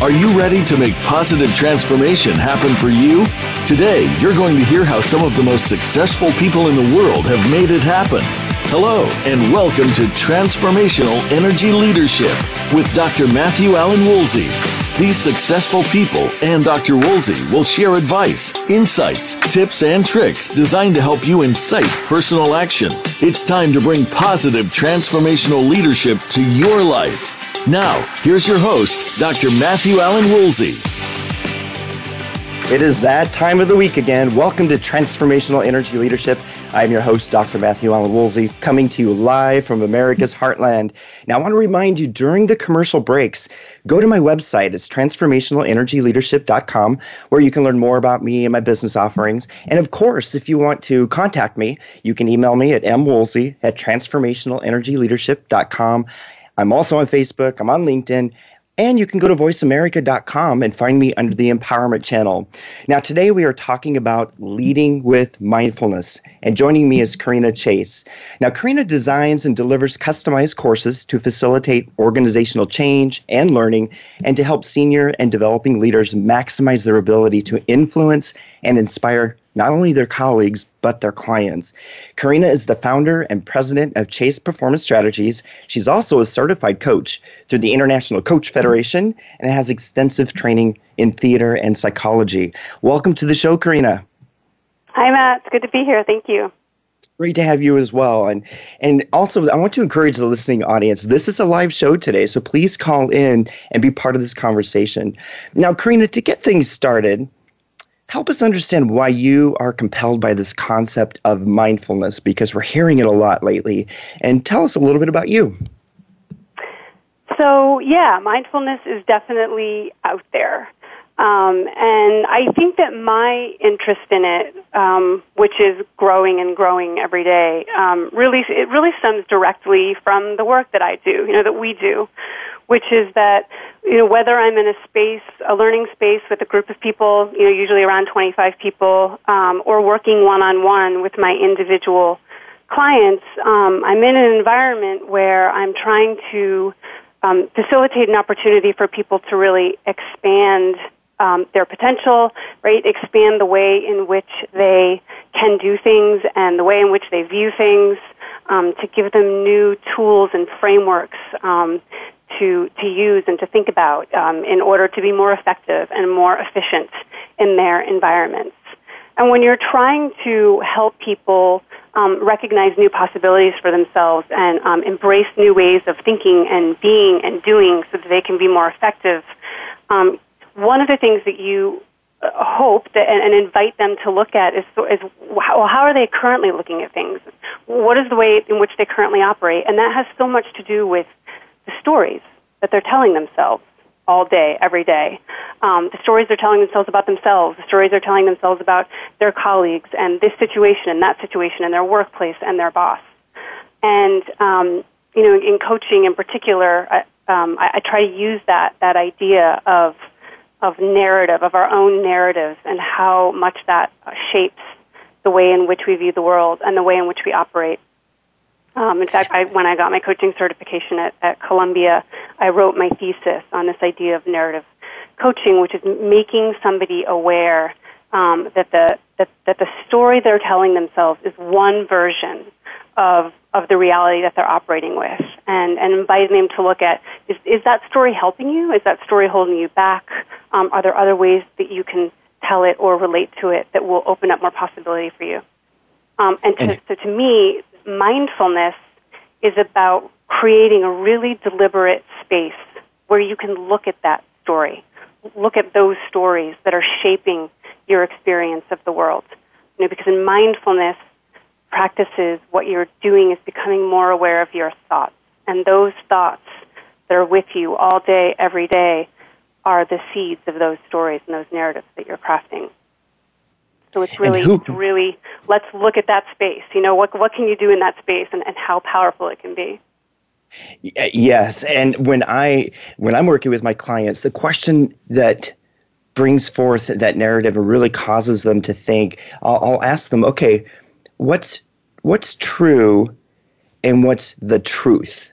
Are you ready to make positive transformation happen for you? Today, you're going to hear how some of the most successful people in the world have made it happen. Hello, and welcome to Transformational Energy Leadership with Dr. Matthew Allen Woolsey. These successful people and Dr. Woolsey will share advice, insights, tips, and tricks designed to help you incite personal action. It's time to bring positive transformational leadership to your life. Now, here's your host, Dr. Matthew Allen Woolsey. It is that time of the week again. Welcome to Transformational Energy Leadership. I'm your host, Dr. Matthew Allen Woolsey, coming to you live from America's Heartland. Now, I want to remind you during the commercial breaks, go to my website. It's transformationalenergyleadership.com, where you can learn more about me and my business offerings. And of course, if you want to contact me, you can email me at mwoolsey at transformationalenergyleadership.com. I'm also on Facebook, I'm on LinkedIn, and you can go to voiceamerica.com and find me under the Empowerment channel. Now, today we are talking about leading with mindfulness. And joining me is Karina Chase. Now, Karina designs and delivers customized courses to facilitate organizational change and learning and to help senior and developing leaders maximize their ability to influence and inspire not only their colleagues, but their clients. Karina is the founder and president of Chase Performance Strategies. She's also a certified coach through the International Coach Federation and has extensive training in theater and psychology. Welcome to the show, Karina. Hi, Matt. It's good to be here. Thank you. Great to have you as well. And and also I want to encourage the listening audience. This is a live show today, so please call in and be part of this conversation. Now, Karina, to get things started, help us understand why you are compelled by this concept of mindfulness because we're hearing it a lot lately. And tell us a little bit about you. So, yeah, mindfulness is definitely out there. Um, and I think that my interest in it, um, which is growing and growing every day, um, really it really stems directly from the work that I do, you know, that we do, which is that you know whether I'm in a space, a learning space with a group of people, you know, usually around 25 people, um, or working one on one with my individual clients, um, I'm in an environment where I'm trying to um, facilitate an opportunity for people to really expand um, their potential, right? Expand the way in which they can do things and the way in which they view things, um, to give them new tools and frameworks um, to to use and to think about um, in order to be more effective and more efficient in their environments. And when you're trying to help people um, recognize new possibilities for themselves and um, embrace new ways of thinking and being and doing so that they can be more effective, um, one of the things that you uh, hope that, and, and invite them to look at is, is how, how are they currently looking at things? What is the way in which they currently operate? And that has so much to do with the stories that they're telling themselves all day, every day. Um, the stories they're telling themselves about themselves, the stories they're telling themselves about their colleagues and this situation and that situation and their workplace and their boss. And, um, you know, in coaching in particular, I, um, I, I try to use that, that idea of of narrative, of our own narratives, and how much that shapes the way in which we view the world and the way in which we operate. Um, in fact, I, when I got my coaching certification at, at Columbia, I wrote my thesis on this idea of narrative coaching, which is making somebody aware um, that the that, that the story they're telling themselves is one version of of the reality that they're operating with and, and inviting them to look at is, is that story helping you? Is that story holding you back? Um, are there other ways that you can tell it or relate to it that will open up more possibility for you? Um, and to, so to me, mindfulness is about creating a really deliberate space where you can look at that story, look at those stories that are shaping your experience of the world. You know, because in mindfulness, practices, what you're doing is becoming more aware of your thoughts. And those thoughts that are with you all day, every day, are the seeds of those stories and those narratives that you're crafting. So it's really, it's really, let's look at that space. You know, what, what can you do in that space and, and how powerful it can be? Uh, yes, and when I when I'm working with my clients, the question that brings forth that narrative and really causes them to think, I'll, I'll ask them, okay, what's what's true and what's the truth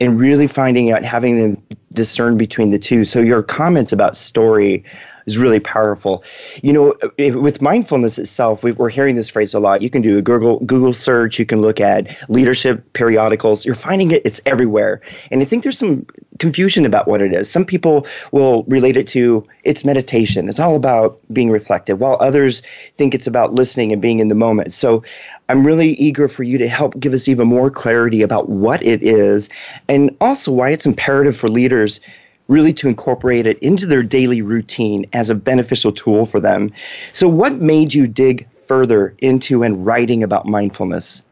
and really finding out having them discern between the two. So your comments about story is really powerful. You know, with mindfulness itself, we, are hearing this phrase a lot. You can do a Google Google search. You can look at leadership periodicals. You're finding it; it's everywhere. And I think there's some confusion about what it is. Some people will relate it to it's meditation. It's all about being reflective, while others think it's about listening and being in the moment. So I'm really eager for you to help give us even more clarity about what it is and also why it's imperative for leaders really to incorporate it into their daily routine as a beneficial tool for them. So, what made you dig further into and writing about mindfulness?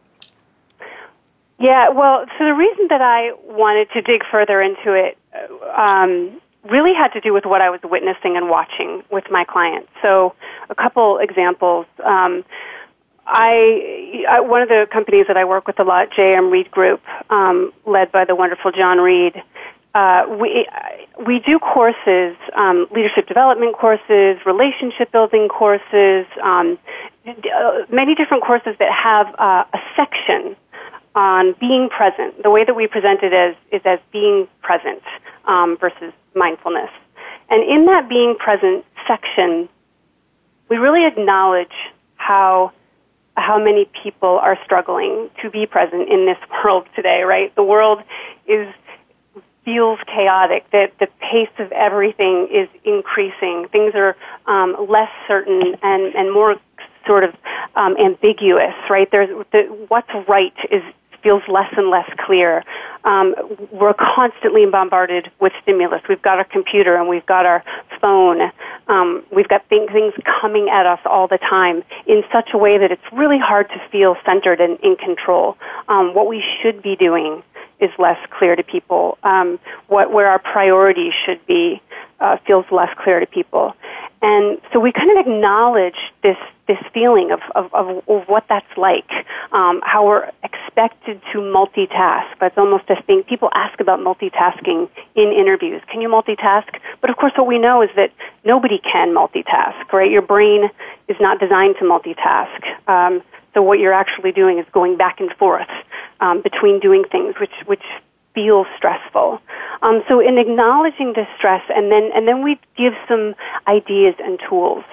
Yeah, well, so the reason that I wanted to dig further into it um, really had to do with what I was witnessing and watching with my clients. So, a couple examples. Um, I, I one of the companies that I work with a lot, JM Reed Group, um, led by the wonderful John Reed, uh, we we do courses, um, leadership development courses, relationship building courses, um, uh, many different courses that have uh, a section on being present. The way that we present it as is as being present um, versus mindfulness. And in that being present section, we really acknowledge how how many people are struggling to be present in this world today. Right, the world is feels chaotic, that the pace of everything is increasing. Things are um, less certain and, and more sort of um, ambiguous, right? There's the, what's right is feels less and less clear. Um, we're constantly bombarded with stimulus. We've got our computer and we've got our phone. Um, we've got th- things coming at us all the time in such a way that it's really hard to feel centered and in control. Um, what we should be doing is less clear to people. Um, what where our priorities should be uh, feels less clear to people, and so we kind of acknowledge this this feeling of of, of, of what that's like, um, how we're expected to multitask. That's almost a thing. People ask about multitasking in interviews. Can you multitask? But of course, what we know is that nobody can multitask. Right? Your brain is not designed to multitask. Um, so what you're actually doing is going back and forth um, between doing things, which which feels stressful. Um, so in acknowledging this stress, and then and then we give some ideas and tools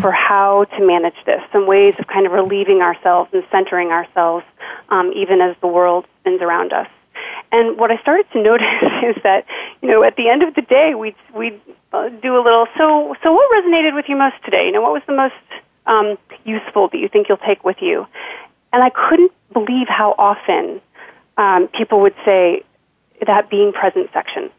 for how to manage this, some ways of kind of relieving ourselves and centering ourselves, um, even as the world spins around us. And what I started to notice is that, you know, at the end of the day, we we uh, do a little. So, so what resonated with you most today? You know, what was the most um, useful that you think you'll take with you? And I couldn't believe how often um, people would say that being present section.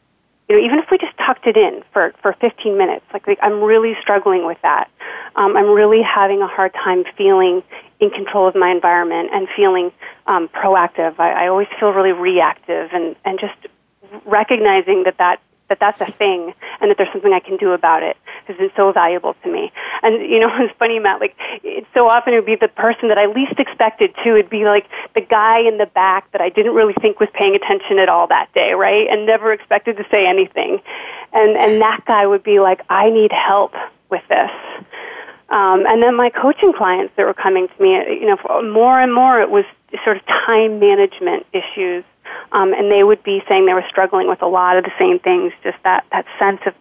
You know, even if we just tucked it in for, for 15 minutes, like, like I'm really struggling with that. Um, I'm really having a hard time feeling in control of my environment and feeling um, proactive. I, I always feel really reactive, and, and just recognizing that, that that that's a thing and that there's something I can do about it has been so valuable to me. And you know, it's funny, Matt. Like, it's so often it would be the person that I least expected to. It'd be like the guy in the back that I didn't really think was paying attention at all that day, right? And never expected to say anything. And and that guy would be like, I need help with this. Um, and then my coaching clients that were coming to me, you know, more and more it was sort of time management issues um, and they would be saying they were struggling with a lot of the same things, just that, that sense of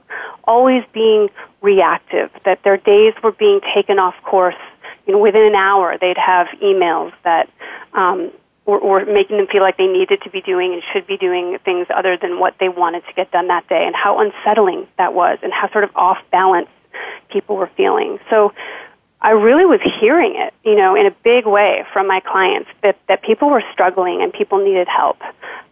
always being reactive, that their days were being taken off course. You know, within an hour, they'd have emails that um, were, were making them feel like they needed to be doing and should be doing things other than what they wanted to get done that day, and how unsettling that was, and how sort of off balance people were feeling. So I really was hearing it, you know, in a big way from my clients that, that people were struggling and people needed help.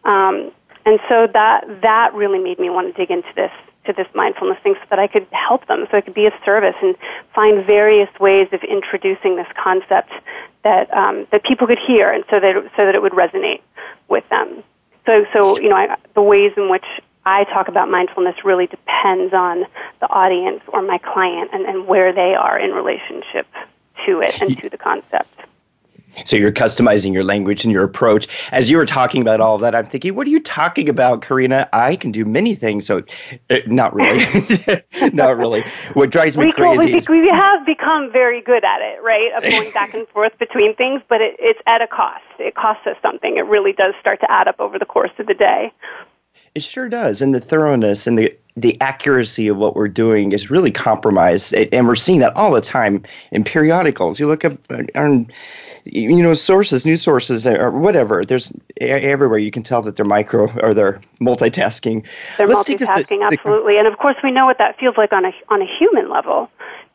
Um, and so that that really made me want to dig into this to this mindfulness thing so that I could help them, so I could be of service and find various ways of introducing this concept that um, that people could hear, and so that so that it would resonate with them. So so you know I, the ways in which I talk about mindfulness really depends on the audience or my client and, and where they are in relationship to it and to the concept. So you're customizing your language and your approach. As you were talking about all of that, I'm thinking, what are you talking about, Karina? I can do many things. So, uh, not really, not really. What drives me we, crazy. Is, we have become very good at it, right? Of going back and forth between things, but it, it's at a cost. It costs us something. It really does start to add up over the course of the day It sure does. And the thoroughness and the the accuracy of what we're doing is really compromised. And we're seeing that all the time in periodicals. You look up uh, on you know sources news sources or whatever there's everywhere you can tell that they're micro or they're multitasking they're Let's multitasking this, absolutely the, and of course we know what that feels like on a on a human level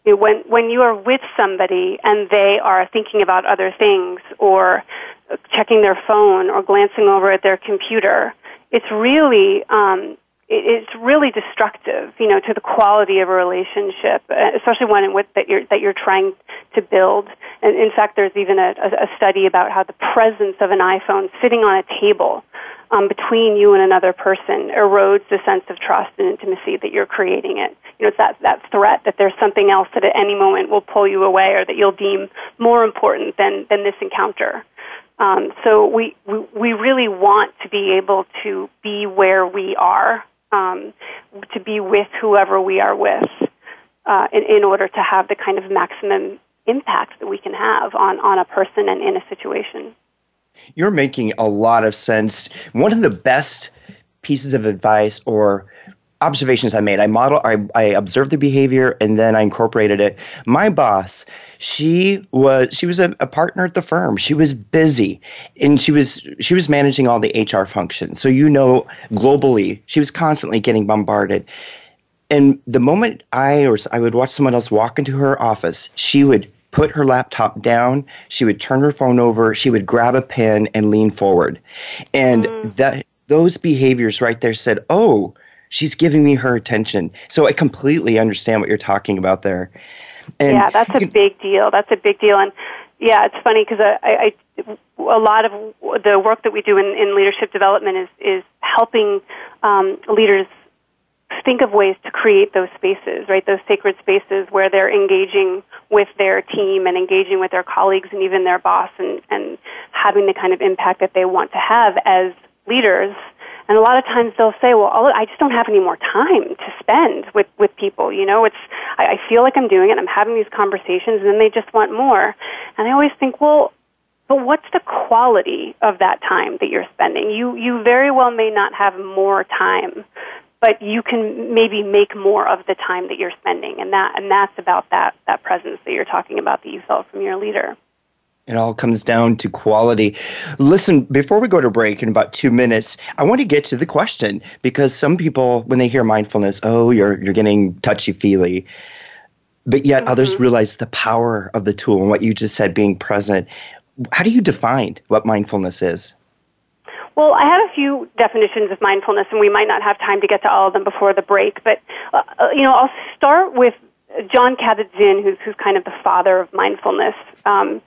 you know, when when you are with somebody and they are thinking about other things or checking their phone or glancing over at their computer it's really um, it's really destructive, you know, to the quality of a relationship, uh, especially one with, that you're that you're trying to build. And in fact, there's even a, a study about how the presence of an iPhone sitting on a table um, between you and another person erodes the sense of trust and intimacy that you're creating it. You know, it's that that threat that there's something else that at any moment will pull you away, or that you'll deem more important than than this encounter. Um, so we, we we really want to be able to be where we are um, to be with whoever we are with uh, in, in order to have the kind of maximum impact that we can have on, on a person and in a situation. You're making a lot of sense. One of the best pieces of advice or observations I made. I model, I, I observed the behavior, and then I incorporated it. My boss, she was she was a, a, partner at the firm. She was busy, and she was she was managing all the HR functions. So you know, globally, she was constantly getting bombarded. And the moment I or I would watch someone else walk into her office, she would put her laptop down, she would turn her phone over, she would grab a pen and lean forward. And mm. that those behaviors right there said, "Oh, she's giving me her attention. So I completely understand what you're talking about there. And yeah, that's a big deal. That's a big deal. And yeah, it's funny because I, I, a lot of the work that we do in, in leadership development is is helping um, leaders think of ways to create those spaces, right? Those sacred spaces where they're engaging with their team and engaging with their colleagues and even their boss and, and having the kind of impact that they want to have as leaders and a lot of times they'll say, well, oh, I just don't have any more time to spend with, with people. You know, it's, I, I feel like I'm doing it. I'm having these conversations and then they just want more. And I always think, well, but what's the quality of that time that you're spending? You, you very well may not have more time, but you can maybe make more of the time that you're spending. And that, and that's about that, that presence that you're talking about that you felt from your leader. It all comes down to quality. Listen, before we go to break in about two minutes, I want to get to the question because some people, when they hear mindfulness, oh, you're you're getting touchy feely, but yet mm-hmm. others realize the power of the tool and what you just said, being present. How do you define what mindfulness is? Well, I have a few definitions of mindfulness, and we might not have time to get to all of them before the break. But uh, uh you know, I'll start with Jon Kabat-Zinn, who's who's kind of the father of mindfulness. Um,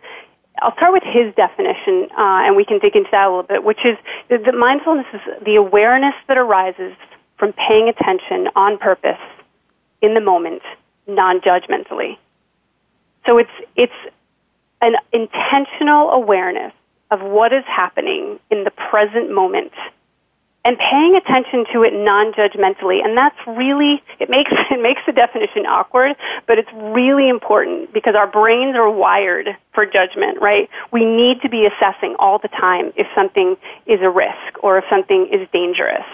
I'll start with his definition, uh, and we can dig into that a little bit, which is that mindfulness is the awareness that arises from paying attention on purpose in the moment, non-judgmentally. So it's, it's an intentional awareness of what is happening in the present moment and paying attention to it non-judgmentally. And that's really it makes it makes the definition awkward but it's really important because our brains are wired for judgment right? We need to be assessing all the time if something is a risk or if something is dangerous.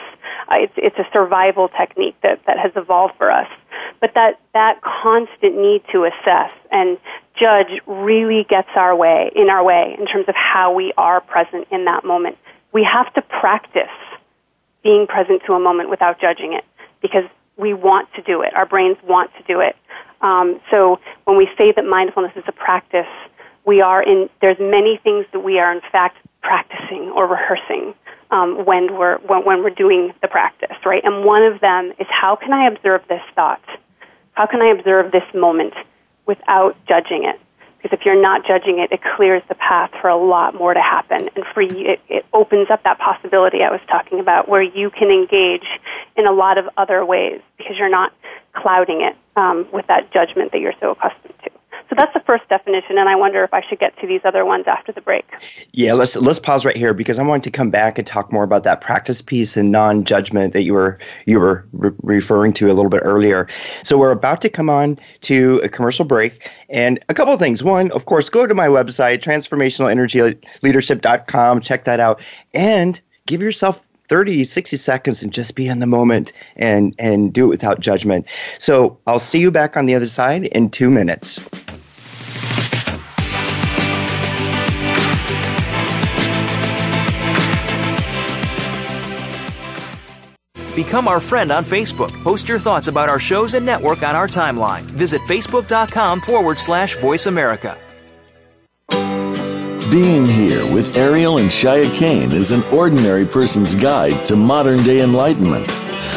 Uh, it's it's a survival technique that that has evolved for us. But that that constant need to assess and judge really gets our way in our way in terms of how we are present in that moment. We have to practice being present to a moment without judging it because we want to do it. Our brains want to do it. Um, so when we say that mindfulness is a practice, we are in, there's many things that we are in fact practicing or rehearsing um, when, we're, when, when we're doing the practice, right? And one of them is how can I observe this thought? How can I observe this moment without judging it? Because if you're not judging it, it clears the path for a lot more to happen. And for you, it, it opens up that possibility I was talking about where you can engage in a lot of other ways because you're not clouding it um, with that judgment that you're so accustomed to. So that's the first definition, and I wonder if I should get to these other ones after the break. Yeah, let's let's pause right here because I want to come back and talk more about that practice piece and non-judgment that you were you were re- referring to a little bit earlier. So we're about to come on to a commercial break, and a couple of things. One, of course, go to my website transformationalenergyleadership.com, check that out, and give yourself 30, 60 seconds and just be in the moment and, and do it without judgment. So I'll see you back on the other side in two minutes. Become our friend on Facebook. Post your thoughts about our shows and network on our timeline. Visit facebook.com forward slash voice America. Being Here with Ariel and Shya Kane is an ordinary person's guide to modern day enlightenment.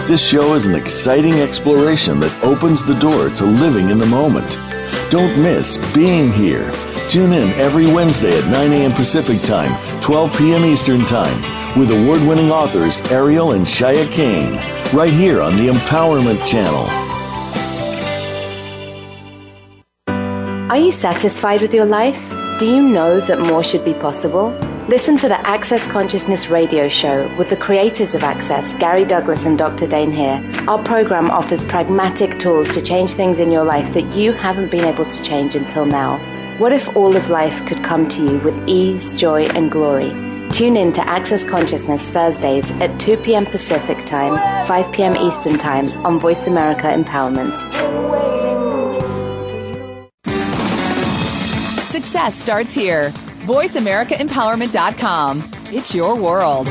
This show is an exciting exploration that opens the door to living in the moment. Don't miss Being Here. Tune in every Wednesday at 9 a.m. Pacific Time, 12 p.m. Eastern Time with award winning authors Ariel and Shya Kane, right here on the Empowerment Channel. Are you satisfied with your life? Do you know that more should be possible? Listen for the Access Consciousness radio show with the creators of Access, Gary Douglas and Dr. Dain Heer. Our program offers pragmatic tools to change things in your life that you haven't been able to change until now. What if all of life could come to you with ease, joy, and glory? Tune in to Access Consciousness Thursdays at 2 p.m. Pacific Time, 5 p.m. Eastern Time on Voice America Empowerment. Success starts here. VoiceAmericaEmpowerment.com. It's your world.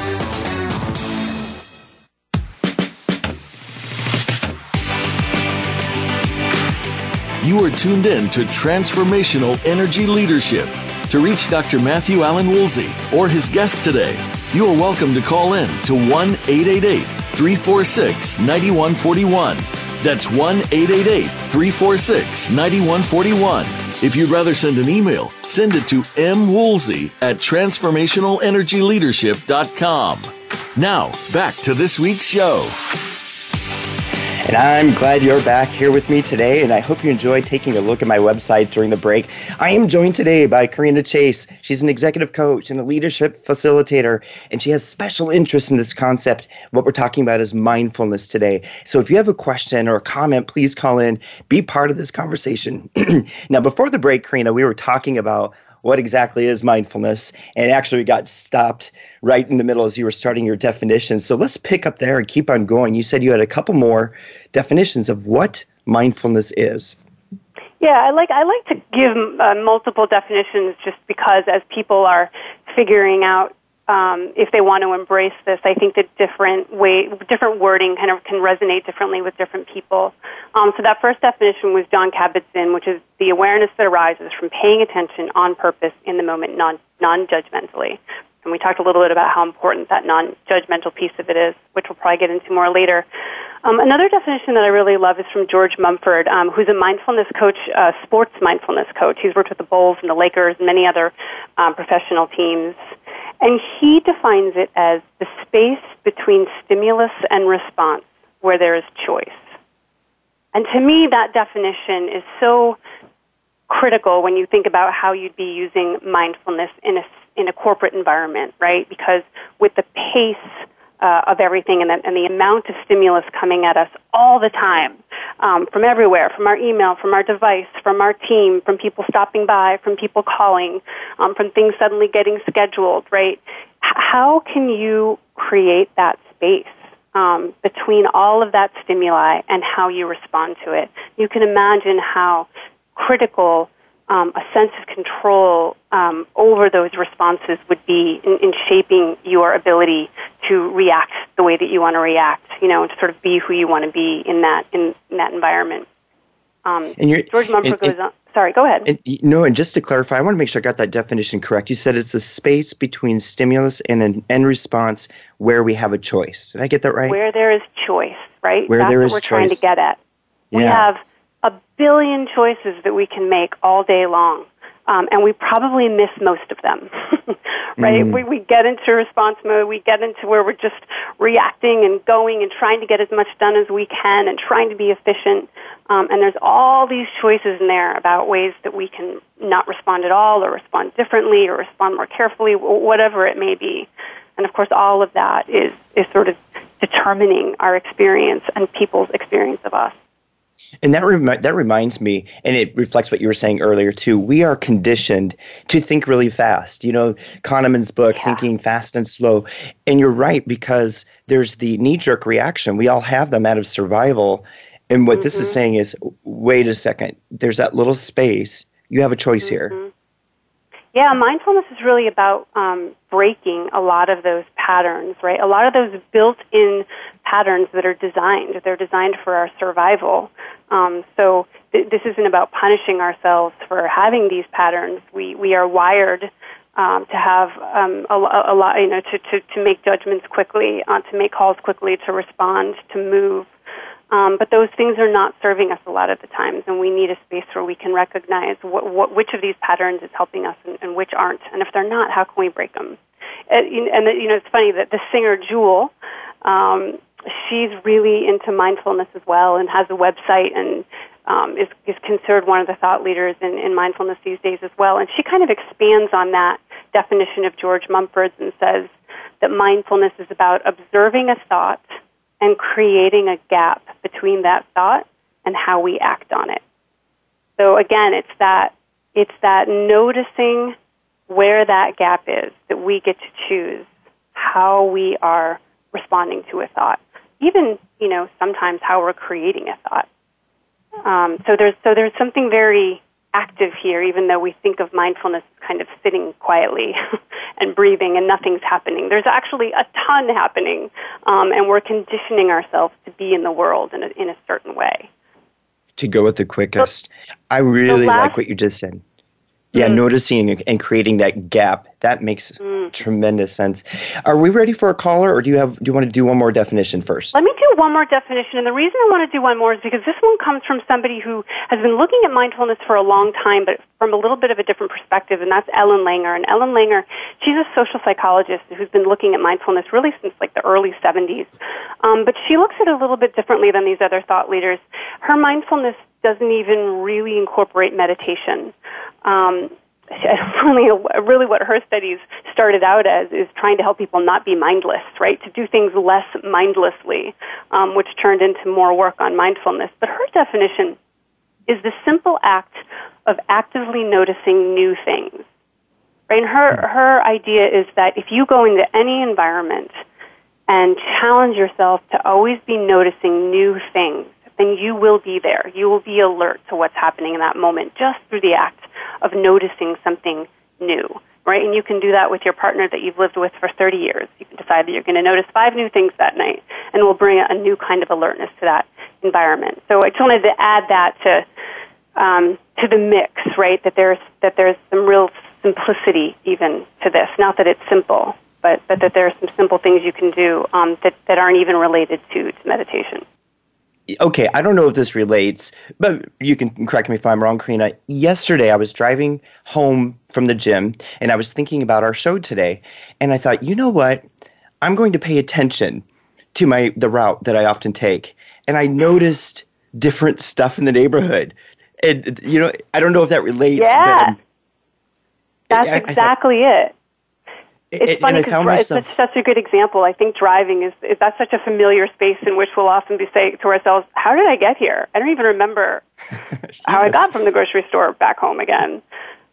You are tuned in to Transformational Energy Leadership. To reach Dr. Matthew Allen Woolsey or his guest today, you are welcome to call in to 1 888 346 9141. That's 1 888 346 9141. If you'd rather send an email, send it to mwoolsey at transformationalenergyleadership.com. Now, back to this week's show. And I'm glad you're back here with me today, and I hope you enjoyed taking a look at my website during the break. I am joined today by Karina Chase. She's an executive coach and a leadership facilitator, and she has special interest in this concept. What we're talking about is mindfulness today. So if you have a question or a comment, please call in, be part of this conversation. now, before the break, Karina, we were talking about what exactly is mindfulness? And actually, we got stopped right in the middle as you were starting your definition. So let's pick up there and keep on going. You said you had a couple more definitions of what mindfulness is. Yeah, I like I like to give uh, multiple definitions just because as people are figuring out um, if they want to embrace this, I think that different way, different wording kind of can resonate differently with different people. Um, so that first definition was Jon Kabat-Zinn, which is the awareness that arises from paying attention on purpose in the moment, non non-judgmentally. And we talked a little bit about how important that non-judgmental piece of it is, which we'll probably get into more later. Um, another definition that I really love is from George Mumford, um, who's a mindfulness coach, uh, sports mindfulness coach. He's worked with the Bulls and the Lakers and many other um, professional teams. And he defines it as the space between stimulus and response where there is choice. And to me, that definition is so critical when you think about how you'd be using mindfulness in a, in a corporate environment, right? Because with the pace uh, of everything and the, and the amount of stimulus coming at us all the time um, from everywhere, from our email, from our device, from our team, from people stopping by, from people calling, um, from things suddenly getting scheduled, right? How can you create that space um, between all of that stimuli and how you respond to it. You can imagine how critical um, a sense of control um, over those responses would be in, in, shaping your ability to react the way that you want to react, you know, and to sort of be who you want to be in that in, in that environment. Um, and George Mumford goes on. Sorry, go ahead. And, no, and just to clarify, I want to make sure I got that definition correct. You said it's a space between stimulus and an end response where we have a choice. Did I get that right? Where there is choice, right? Where That's there what is we're choice. trying to get at. Yeah. We have a billion choices that we can make all day long. Um, and we probably miss most of them, right? Mm. We, we get into response mode, we get into where we're just reacting and going and trying to get as much done as we can and trying to be efficient. Um, and there's all these choices in there about ways that we can not respond at all or respond differently or respond more carefully, whatever it may be. And of course, all of that is, is sort of determining our experience and people's experience of us. And that remi- that reminds me, and it reflects what you were saying earlier too. We are conditioned to think really fast. You know, Kahneman's book, Yeah. Thinking Fast and Slow. And you're right because there's the knee jerk reaction. We all have them out of survival. And what this is saying is, wait a second. There's that little space. You have a choice here. Yeah, mindfulness is really about um, breaking a lot of those patterns, right? A lot of those built-in patterns that are designed. They're designed for our survival. Um, so th- this isn't about punishing ourselves for having these patterns. We we are wired um, to have um, a, a lot, you know, to, to, to make judgments quickly, uh, to make calls quickly, to respond, to move. Um, but those things are not serving us a lot of the times, and we need a space where we can recognize what, what, which of these patterns is helping us and, and which aren't. And if they're not, how can we break them? And, and you know, it's funny that the singer Jewel, um, she's really into mindfulness as well, and has a website and um, is, is considered one of the thought leaders in, in mindfulness these days as well. And she kind of expands on that definition of George Mumford's and says that mindfulness is about observing a thought and creating a gap between that thought and how we act on it. So again, it's that it's that noticing where that gap is that we get to choose how we are responding to a thought. Even, you know, sometimes how we're creating a thought. Um, so there's so there's something very active here, even though we think of mindfulness as kind of sitting quietly and breathing and nothing's happening. There's actually a ton happening, um, and we're conditioning ourselves to be in the world in a, in a certain way. To go with the quickest. I really last- like what you just said. Yeah, Mm. noticing and- creating that gap. That makes Mm. Tremendous sense. Are we ready for a caller or do you have do you want to do one more definition first? Let me do one more definition, and the reason I want to do one more is because this one comes from somebody who has been looking at mindfulness for a long time, but from a little bit of a different perspective, and that's Ellen Langer. And Ellen Langer, she's a social psychologist who's been looking at mindfulness really since like the early 70s. Um, but she looks at it a little bit differently than these other thought leaders. Her mindfulness doesn't even really incorporate meditation. Um, really, really what her studies started out as is trying to help people not be mindless, right? To do things less mindlessly, um, which turned into more work on mindfulness. But her definition is the simple act of actively noticing new things. Right? And her, her idea is that if you go into any environment and challenge yourself to always be noticing new things, then you will be there. You will be alert to what's happening in that moment just through the act of noticing something new. Right? And you can do that with your partner that you've lived with for 30 years. You can decide that you're going to notice five new things that night, and will bring a new kind of alertness to that environment. So I just wanted to add that to um, to the mix, right? That there's that there's some real simplicity even to this. Not that it's simple, but but that there are some simple things you can do um, that that aren't even related to, to meditation. Okay, I don't know if this relates, but you can correct me if I'm wrong, Karina. Yesterday, I was driving home from the gym and I was thinking about our show today, and I thought, you know what? I'm going to pay attention to my the route that I often take, and I noticed different stuff in the neighborhood. And you know, I don't know if that relates. Yeah. That's I- I thought- exactly it. It's funny because it's such, a good example. I think driving is, is that's such a familiar space in which we'll often be saying to ourselves, "How did I get here? I don't even remember how I got from the grocery store back home again."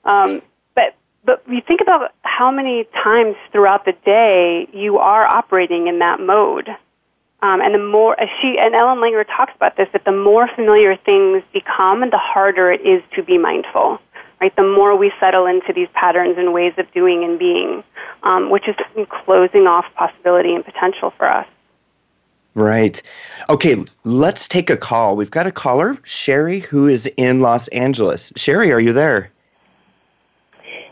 Um, but but you think about how many times throughout the day you are operating in that mode. Um, and the more as she and Ellen Langer talks about this, that the more familiar things become, the harder it is to be mindful. Right, the more we settle into these patterns and ways of doing and being, um, which is closing off possibility and potential for us. Right. Okay, let's take a call. We've got a caller, Sherry, who is in Los Angeles. Sherry, are you there?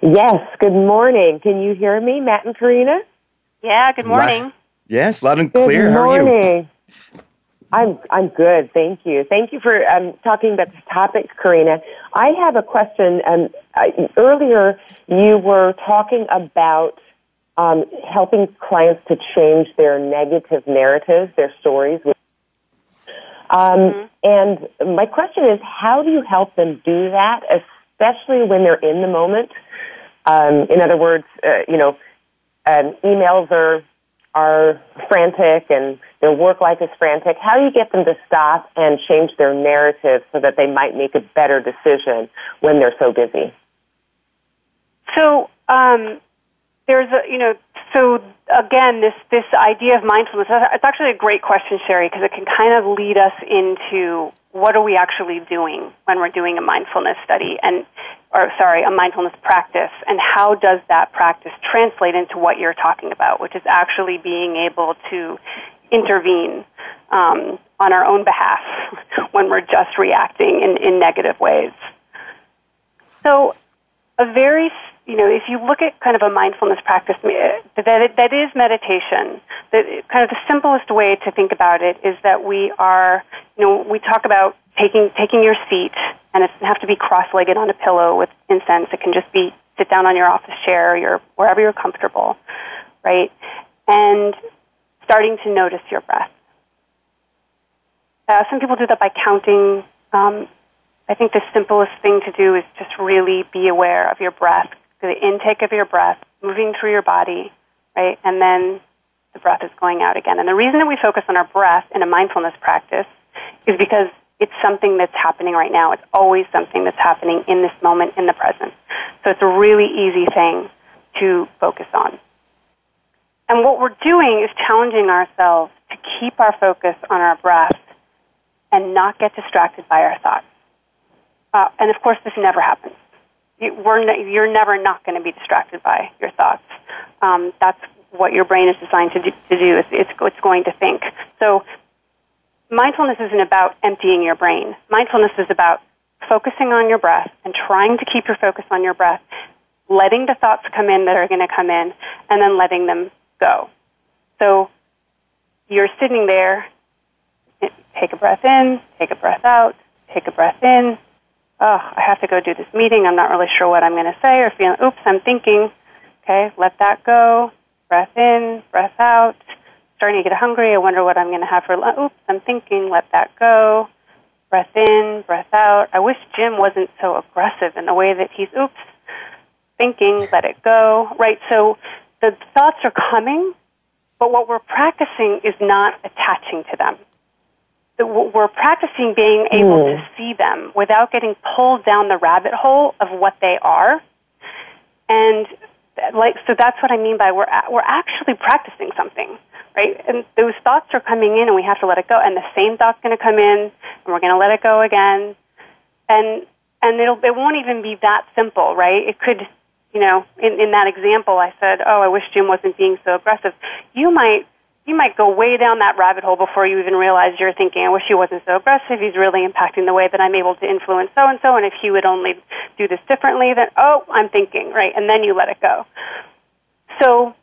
Yes, good morning. Can you hear me, Matt and Karina? Yeah. Good morning. Yes, loud and Good clear. How are you? I'm I'm good, thank you. Thank you for um, talking about this topic, Karina. I have a question. Um, I, earlier, you were talking about um, helping clients to change their negative narratives, their stories. Um, And my question is, how do you help them do that, especially when they're in the moment? Um, in other words, uh, you know, um, emails are are frantic and their work life is frantic, how do you get them to stop and change their narrative so that they might make a better decision when they're so busy? So um, there's a you know so again this this idea of mindfulness it's actually a great question Sherry because it can kind of lead us into what are we actually doing when we're doing a mindfulness study and or sorry a mindfulness practice and how does that practice translate into what you're talking about which is actually being able to intervene um, on our own behalf when we're just reacting in, in negative ways so a very you know, if you look at kind of a mindfulness practice that that is meditation, that kind of the simplest way to think about it is that we are, you know, we talk about taking taking your seat, and it doesn't have to be cross-legged on a pillow with incense. It can just be sit down on your office chair, or your wherever you're comfortable, right? And starting to notice your breath. Uh, some people do that by counting. Um, I think the simplest thing to do is just really be aware of your breath the intake of your breath moving through your body, right? And then the breath is going out again. And the reason that we focus on our breath in a mindfulness practice is because it's something that's happening right now. It's always something that's happening in this moment, in the present. So it's a really easy thing to focus on. And what we're doing is challenging ourselves to keep our focus on our breath and not get distracted by our thoughts. Uh, and of course, this never happens we're ne- you're never not going to be distracted by your thoughts. Um, that's what your brain is designed to do. To do. It's, it's, it's going to think. So mindfulness isn't about emptying your brain. Mindfulness is about focusing on your breath and trying to keep your focus on your breath, letting the thoughts come in that are going to come in, and then letting them go. So you're sitting there, take a breath in, take a breath out, take a breath in, oh, I have to go do this meeting. I'm not really sure what I'm going to say, or feeling, oops, I'm thinking. Okay, let that go. Breath in, breath out. Starting to get hungry. I wonder what I'm going to have for lunch. Oops, I'm thinking. Let that go. Breath in, breath out. I wish Jim wasn't so aggressive in the way that he's, oops, thinking. Let it go. Right. So the thoughts are coming, but what we're practicing is not attaching to them we're practicing being able mm. to see them without getting pulled down the rabbit hole of what they are. And like, so that's what I mean by we're, we're actually practicing something, right? And those thoughts are coming in and we have to let it go. And the same thought's going to come in and we're going to let it go again. And, and it'll, it won't even be that simple, right? It could, you know, in, in that example, I said, oh, I wish Jim wasn't being so aggressive. You might you might go way down that rabbit hole before you even realize you're thinking, I wish he wasn't so aggressive. He's really impacting the way that I'm able to influence so and so. And if he would only do this differently, then, oh, I'm thinking, right? And then you let it go. So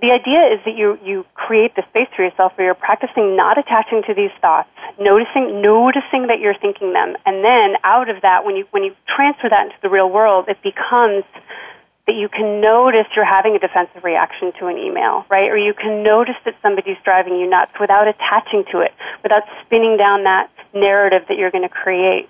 the idea is that you, you create the space for yourself where you're practicing not attaching to these thoughts, noticing, noticing that you're thinking them. And then out of that, when you, when you transfer that into the real world, it becomes that you can notice you're having a defensive reaction to an email, right? Or you can notice that somebody's driving you nuts without attaching to it, without spinning down that narrative that you're going to create.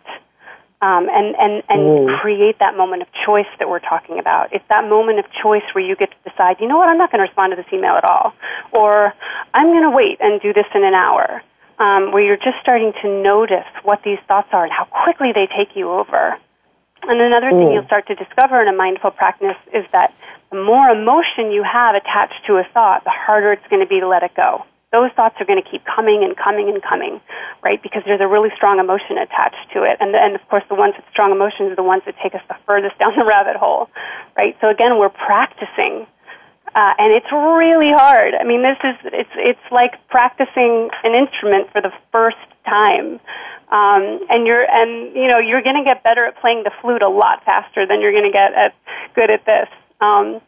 Um, and and, and mm. create that moment of choice that we're talking about. It's that moment of choice where you get to decide, you know what, I'm not going to respond to this email at all, or I'm going to wait and do this in an hour. Um, where you're just starting to notice what these thoughts are and how quickly they take you over. And another thing mm. you'll start to discover in a mindful practice is that the more emotion you have attached to a thought, the harder it's going to be to let it go. Those thoughts are going to keep coming and coming and coming, right? Because there's a really strong emotion attached to it. And, and of course, the ones with strong emotions are the ones that take us the furthest down the rabbit hole, right? So again, we're practicing. Uh, and it's really hard. I mean, this is, it's, it's like practicing an instrument for the first time. Um, and you're and you know you're going to get better at playing the flute a lot faster than you're going to get at good at this. Um,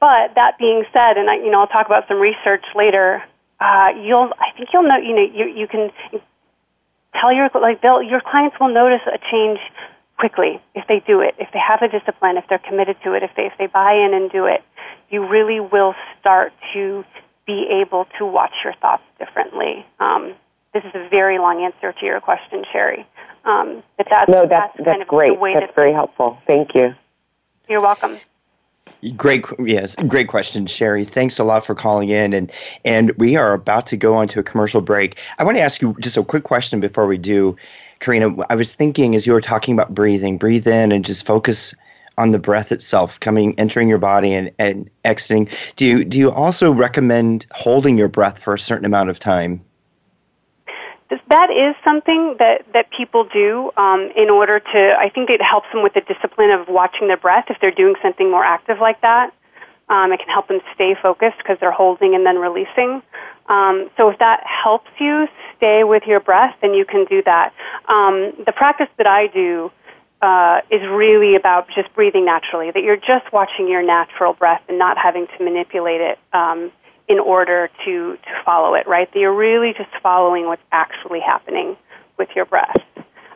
but that being said, and I, you know I'll talk about some research later. Uh, you'll I think you'll know you know you you can tell your like they'll your clients will notice a change quickly if they do it if they have a discipline if they're committed to it if they if they buy in and do it you really will start to be able to watch your thoughts differently um, this is a very long answer to your question, Sherry. Um, but that's, no, that's, that's, that's great. that's very helpful. Thank you. You're welcome. Great, yes, great question, Sherry. Thanks a lot for calling in, and and we are about to go on to a commercial break. I want to ask you just a quick question before we do, Karina. I was thinking as you were talking about breathing, breathe in and just focus on the breath itself, coming, entering your body and, and exiting. Do you do you also recommend holding your breath for a certain amount of time? That is something that, that people do um, in order to, I think it helps them with the discipline of watching their breath if they're doing something more active like that. Um, it can help them stay focused because they're holding and then releasing. Um, so if that helps you stay with your breath, then you can do that. Um, the practice that I do uh, is really about just breathing naturally, that you're just watching your natural breath and not having to manipulate it um, in order to, to follow it, right? That you're really just following what's actually happening with your breath.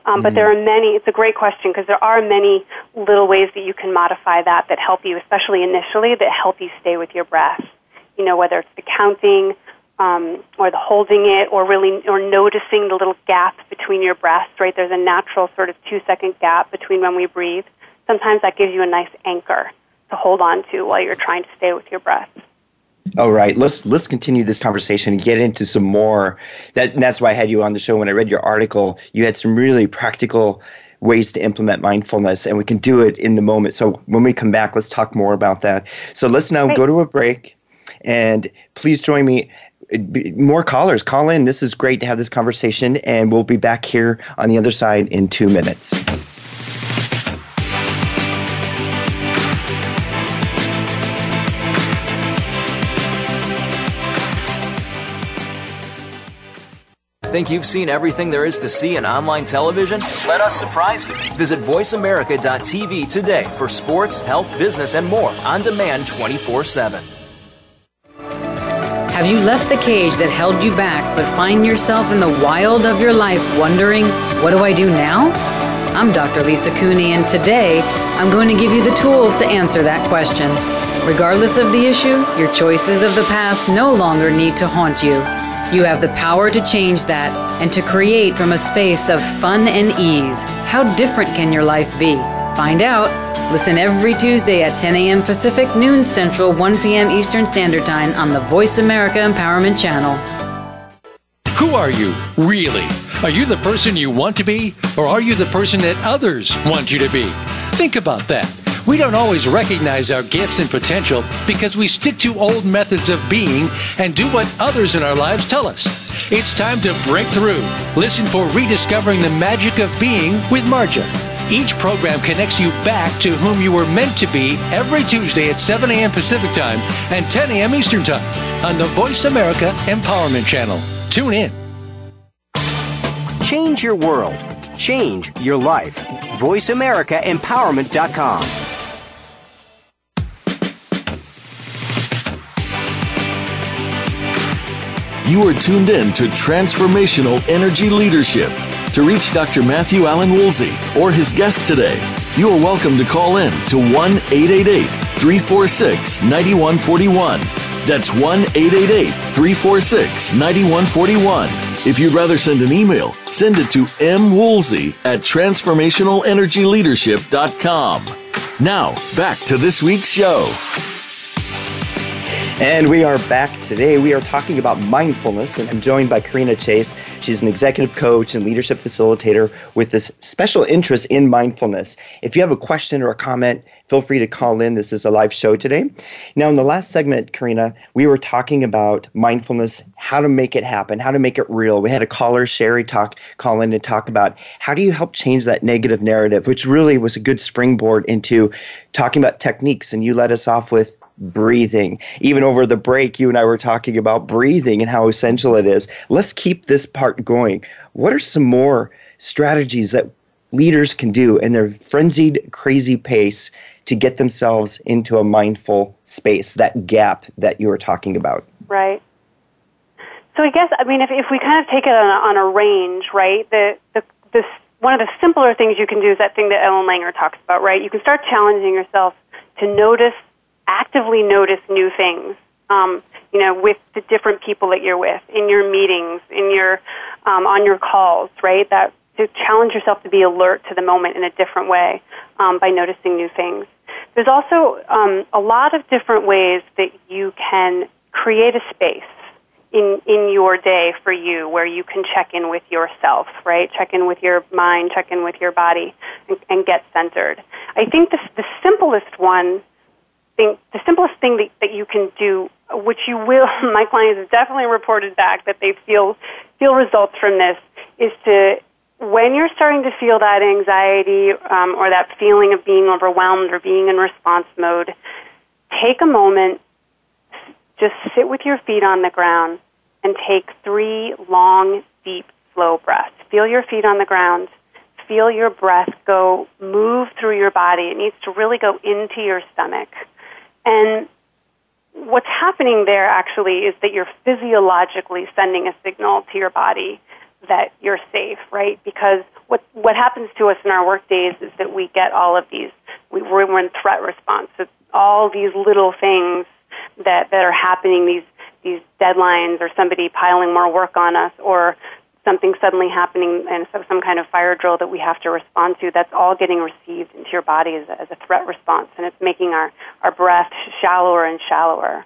Um, mm-hmm. But there are many, it's a great question because there are many little ways that you can modify that that help you, especially initially, that help you stay with your breath. You know, whether it's the counting um, or the holding it or really, or noticing the little gaps between your breaths, right? There's a natural sort of two second gap between when we breathe. Sometimes that gives you a nice anchor to hold on to while you're trying to stay with your breath. All right, let's let's continue this conversation and get into some more. That that's why I had you on the show. When I read your article, you had some really practical ways to implement mindfulness, and we can do it in the moment. So when we come back, let's talk more about that. So let's now Great. go to a break, and please join me. More callers, call in. This is great to have this conversation, and we'll be back here on the other side in two minutes. Think you've seen everything there is to see in online television? Let us surprise you. Visit VoiceAmerica.tv today for sports, health, business, and more on demand 24 7. Have you left the cage that held you back but find yourself in the wild of your life wondering, what do I do now? I'm Dr. Lisa Cooney, and today I'm going to give you the tools to answer that question. Regardless of the issue, your choices of the past no longer need to haunt you. You have the power to change that and to create from a space of fun and ease. How different can your life be? Find out. Listen every Tuesday at 10 a.m. Pacific, noon Central, 1 p.m. Eastern Standard Time on the Voice America Empowerment Channel. Who are you, really? Are you the person you want to be, or are you the person that others want you to be? Think about that. We don't always recognize our gifts and potential because we stick to old methods of being and do what others in our lives tell us. It's time to break through. Listen for Rediscovering the Magic of Being with Marja. Each program connects you back to whom you were meant to be every Tuesday at 7 a.m. Pacific Time and 10 a.m. Eastern Time on the Voice America Empowerment Channel. Tune in. Change your world. Change your life. VoiceAmericaEmpowerment.com. You are tuned in to Transformational Energy Leadership. To reach Dr. Matthew Allen Woolsey or his guest today, you are welcome to call in to 1 888 346 9141. That's 1 888 346 9141. If you'd rather send an email, send it to mwoolsey at transformationalenergyleadership.com. Now, back to this week's show. And we are back today. We are talking about mindfulness, and I'm joined by Corena Chase. She's an executive coach and leadership facilitator with this special interest in mindfulness. If you have a question or a comment, feel free to call in. This is a live show today. Now, in the last segment, Corena, we were talking about mindfulness, how to make it happen, how to make it real. We had a caller, Sherry, talk call in and talk about how do you help change that negative narrative, which really was a good springboard into talking about techniques. And you led us off with breathing. Even over the break, you and I were talking about breathing and how essential it is. Let's keep this part going. What are some more strategies that leaders can do in their frenzied, crazy pace to get themselves into a mindful space, that gap that you were talking about? Right. So I guess I mean if if we kind of take it on a, on a range, right? The the this one of the simpler things you can do is that thing that Ellen Langer talks about, right? You can start challenging yourself to notice actively notice new things. Um, you know, with the different people that you're with, in your meetings, in your um, on your calls, right? That to challenge yourself to be alert to the moment in a different way um, by noticing new things. There's also um, a lot of different ways that you can create a space in in your day for you where you can check in with yourself, right? Check in with your mind, check in with your body, and, and get centered. I think the the simplest one, thing, the simplest thing that, that you can do, which you will, my clients have definitely reported back that they feel feel results from this, is to when you're starting to feel that anxiety um, or that feeling of being overwhelmed or being in response mode, take a moment, just sit with your feet on the ground and take three long, deep, slow breaths. Feel your feet on the ground. Feel your breath go, move through your body. It needs to really go into your stomach. And what's happening there actually is that you're physiologically sending a signal to your body that you're safe, right? Because what what happens to us in our work days is that we get all of these we, we're in threat response. So all these little things that that are happening, these these deadlines, or somebody piling more work on us, or something suddenly happening and so some kind of fire drill that we have to respond to, that's all getting received into your body as a, as a threat response, and it's making our, our breath shallower and shallower.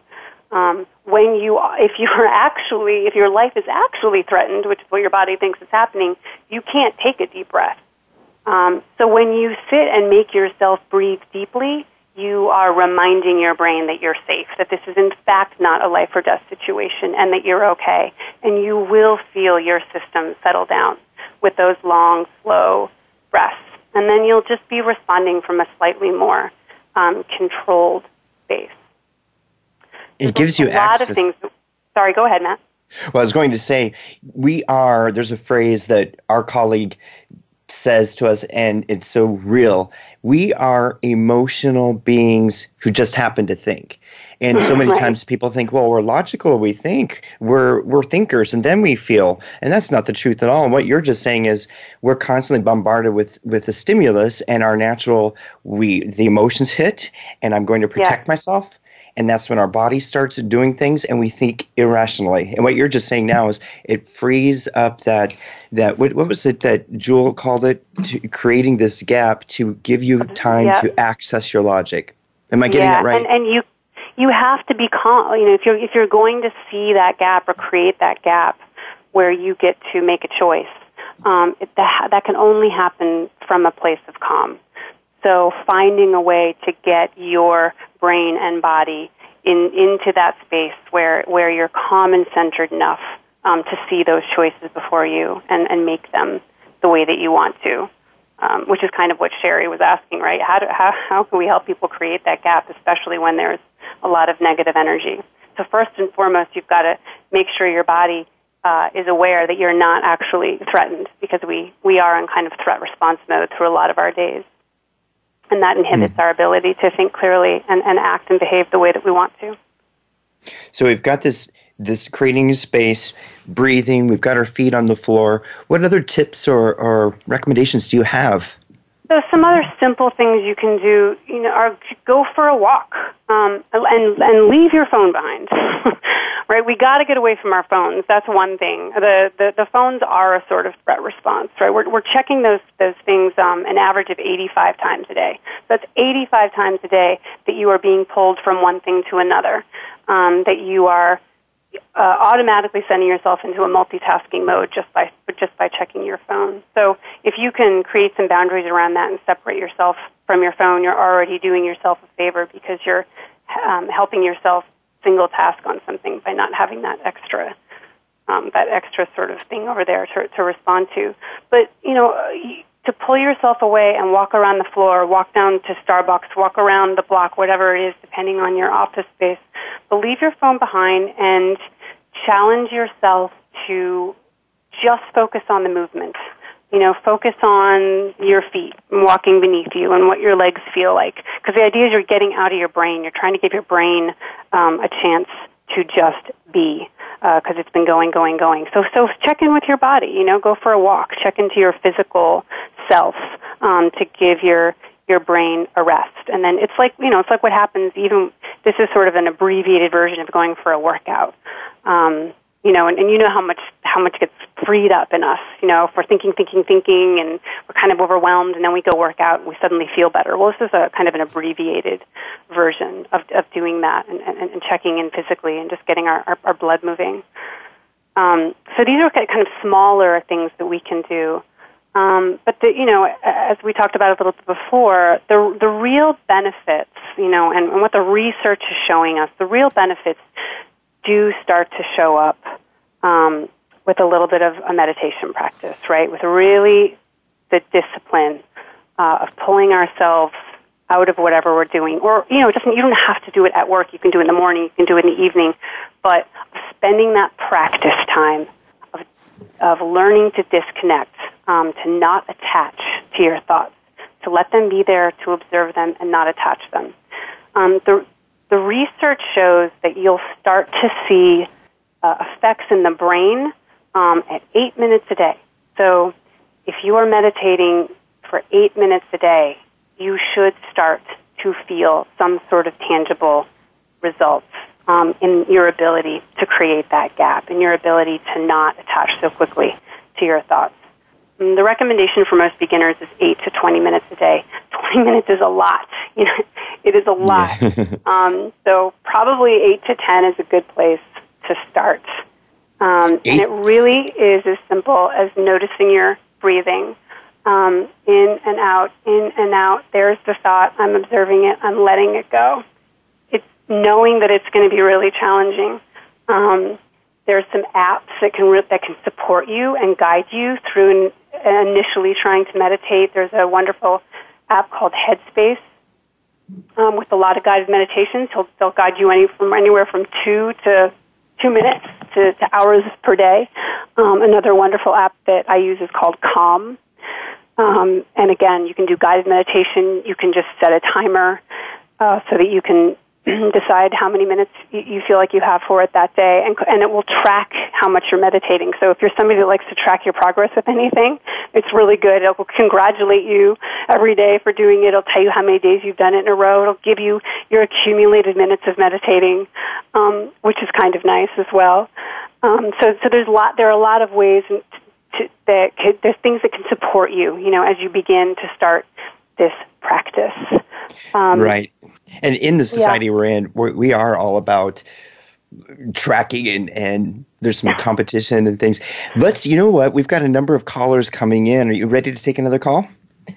Um, when you, if you are actually, if your life is actually threatened, which is what your body thinks is happening, you can't take a deep breath. Um, so when you sit and make yourself breathe deeply, you are reminding your brain that you're safe, that this is in fact not a life or death situation, and that you're okay. And you will feel your system settle down with those long, slow breaths. And then you'll just be responding from a slightly more um, controlled space. It gives you a access. lot of things. Sorry, go ahead, Matt. Well, I was going to say, we are, there's a phrase that our colleague says to us, and it's so real. We are emotional beings who just happen to think. And so many Right. times people think, well, we're logical, we think, we're we're thinkers, and then we feel. And that's not the truth at all. And what you're just saying is we're constantly bombarded with with the stimulus and our natural we the emotions hit, and I'm going to protect myself. And that's when our body starts doing things and we think irrationally. And what you're just saying now is it frees up that that what, what was it that Jewel called it to creating this gap to give you time Yeah. to access your logic. Am I getting yeah, that right? And, and you you have to be calm. You know, if you're if you're going to see that gap or create that gap where you get to make a choice, um, it, that that can only happen from a place of calm. So finding a way to get your brain and body in into that space where where you're calm and centered enough um, to see those choices before you and, and make them the way that you want to um, which is kind of what Sherry was asking, right? How, do, how, how can we help people create that gap, especially when there's a lot of negative energy? So first and foremost, you've got to make sure your body uh, is aware that you're not actually threatened because we, we are in kind of threat response mode through a lot of our days. And that inhibits hmm. our ability to think clearly and, and act and behave the way that we want to. So we've got this this creating space, breathing. We've got our feet on the floor. What other tips or, or recommendations do you have? So some other simple things you can do, you know, are go for a walk um, and and leave your phone behind. right? We got to get away from our phones. That's one thing. The, the the phones are a sort of threat response, right? We're we're checking those those things um, an average of 85 times a day. So That's 85 times a day that you are being pulled from one thing to another. Um, that you are uh, automatically sending yourself into a multitasking mode just by just by checking your phone. So if you can create some boundaries around that and separate yourself from your phone, you're already doing yourself a favor because you're um, helping yourself single task on something by not having that extra um, that extra sort of thing over there to, to respond to. But you know. Uh, To pull yourself away and walk around the floor, walk down to Starbucks, walk around the block, whatever it is, depending on your office space, but leave your phone behind and challenge yourself to just focus on the movement. You know, focus on your feet walking beneath you and what your legs feel like. Because the idea is you're getting out of your brain. You're trying to give your brain um, a chance to just be because it's been going, going, going. So, so check in with your body. You know, go for a walk. Check into your physical self um, to give your your brain a rest. And then it's like you know, it's like what happens. Even this is sort of an abbreviated version of going for a workout. Um, you know, and, and you know how much how much gets freed up in us. You know, if we're thinking, thinking, thinking, and we're kind of overwhelmed, and then we go work out, and we suddenly feel better. Well, this is a kind of an abbreviated version of, of doing that and, and, and checking in physically and just getting our, our, our blood moving. Um, so these are kind of smaller things that we can do. Um, but the, you know, as we talked about a little bit before, the the real benefits, you know, and, and what the research is showing us, the real benefits do start to show up um, with a little bit of a meditation practice, right? With really the discipline uh, of pulling ourselves out of whatever we're doing, or you know, doesn't you don't have to do it at work. You can do it in the morning. You can do it in the evening, but spending that practice time of learning to disconnect um, to not attach to your thoughts, to let them be there, to observe them, and not attach them. Um, the, the research shows that you'll start to see uh, effects in the brain um, at eight minutes a day. So if you are meditating for eight minutes a day, you should start to feel some sort of tangible results um, in your ability to create that gap, in your ability to not attach so quickly to your thoughts. Mm, the recommendation for most beginners is 8 to 20 minutes a day. 20 minutes is a lot. You know, it is a lot. um, so probably 8 to 10 is a good place to start. Um, and it really is as simple as noticing your breathing. Um, in and out, in and out. There's the thought. I'm observing it. I'm letting it go. Knowing that it's going to be really challenging. Um, there's some apps that can that can support you and guide you through initially trying to meditate, there's a wonderful app called Headspace um, with a lot of guided meditations. He'll, they'll guide you any, from anywhere from two to two minutes to, to hours per day. Um, another wonderful app that I use is called Calm. Um, and again, you can do guided meditation. You can just set a timer uh, so that you can decide how many minutes you feel like you have for it that day, and, and it will track how much you're meditating. So if you're somebody that likes to track your progress with anything, it's really good. It'll congratulate you every day for doing it. It'll tell you how many days you've done it in a row. It'll give you your accumulated minutes of meditating, um, which is kind of nice as well. Um, so, so there's a lot. There are a lot of ways to, that could, there's things that can support you. You know, as you begin to start this practice. Um, right. And in the society yeah. we're in, we're, we are all about tracking and, and there's some competition and things. Let's, you know what? We've got a number of callers coming in. Are you ready to take another call?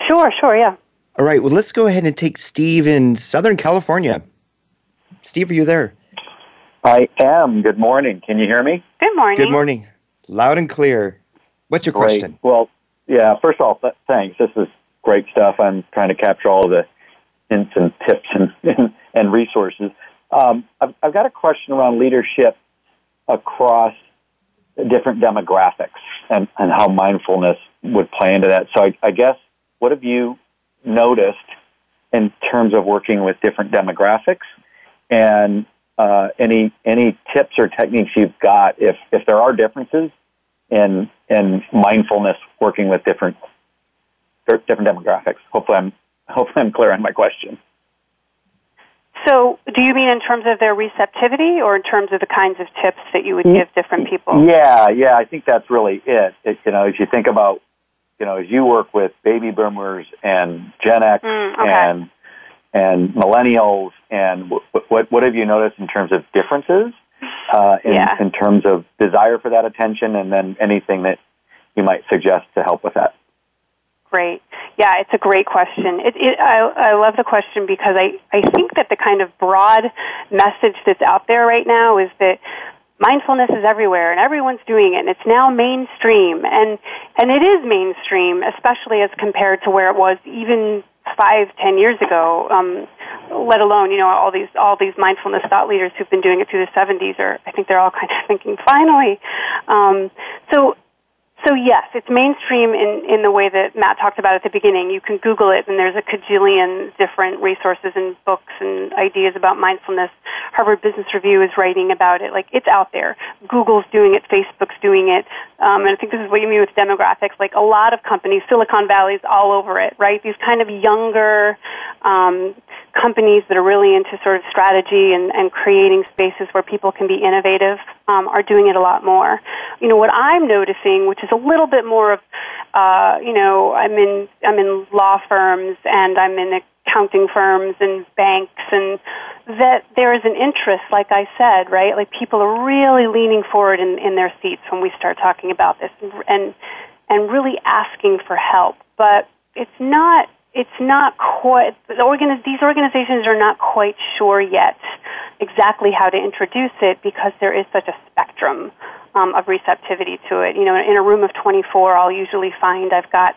Sure, sure, yeah. All right. Well, let's go ahead and take Steve in Southern California. Steve, are you there? I am. Good morning. Can you hear me? Good morning. Good morning. Loud and clear. What's your Great. question? Well, yeah, first of all, th- thanks. This is great stuff. I'm trying to capture all the hints and tips and, and, resources. Um, I've, I've got a question around leadership across different demographics and, and how mindfulness would play into that. So I, I guess what have you noticed in terms of working with different demographics and uh, any any tips or techniques you've got if if there are differences in in mindfulness working with different different demographics. Hopefully, I'm hopefully I'm clear on my question. So, do you mean in terms of their receptivity, or in terms of the kinds of tips that you would give different people? Yeah, yeah, I think that's really it. it you know, as you think about, you know, as you work with baby boomers and Gen X mm, okay. and and millennials, and what, what what have you noticed in terms of differences? Uh, in, yeah. in terms of desire for that attention, and then anything that you might suggest to help with that. Great. Yeah, it's a great question. It, it, I, I love the question because I, I think that the kind of broad message that's out there right now is that mindfulness is everywhere and everyone's doing it and it's now mainstream and and it is mainstream especially as compared to where it was even five ten years ago um, let alone you know all these all these mindfulness thought leaders who've been doing it through the 70s are i think they're all kind of thinking finally um, so so yes, it's mainstream in, in the way that Matt talked about at the beginning. You can Google it, and there's a cajillion different resources and books and ideas about mindfulness. Harvard Business Review is writing about it. Like it's out there. Google's doing it. Facebook's doing it. Um, and I think this is what you mean with demographics. Like a lot of companies, Silicon Valley's all over it, right? These kind of younger um, companies that are really into sort of strategy and, and creating spaces where people can be innovative um, are doing it a lot more. You know, what I'm noticing, which is a little bit more of, uh, you know, I'm in I'm in law firms and I'm in accounting firms and banks and that there is an interest, like I said, right? Like people are really leaning forward in, in their seats when we start talking about this and and really asking for help. But it's not it's not quite the organi- these organizations are not quite sure yet exactly how to introduce it because there is such a spectrum um, of receptivity to it. You know, in a room of 24, I'll usually find I've got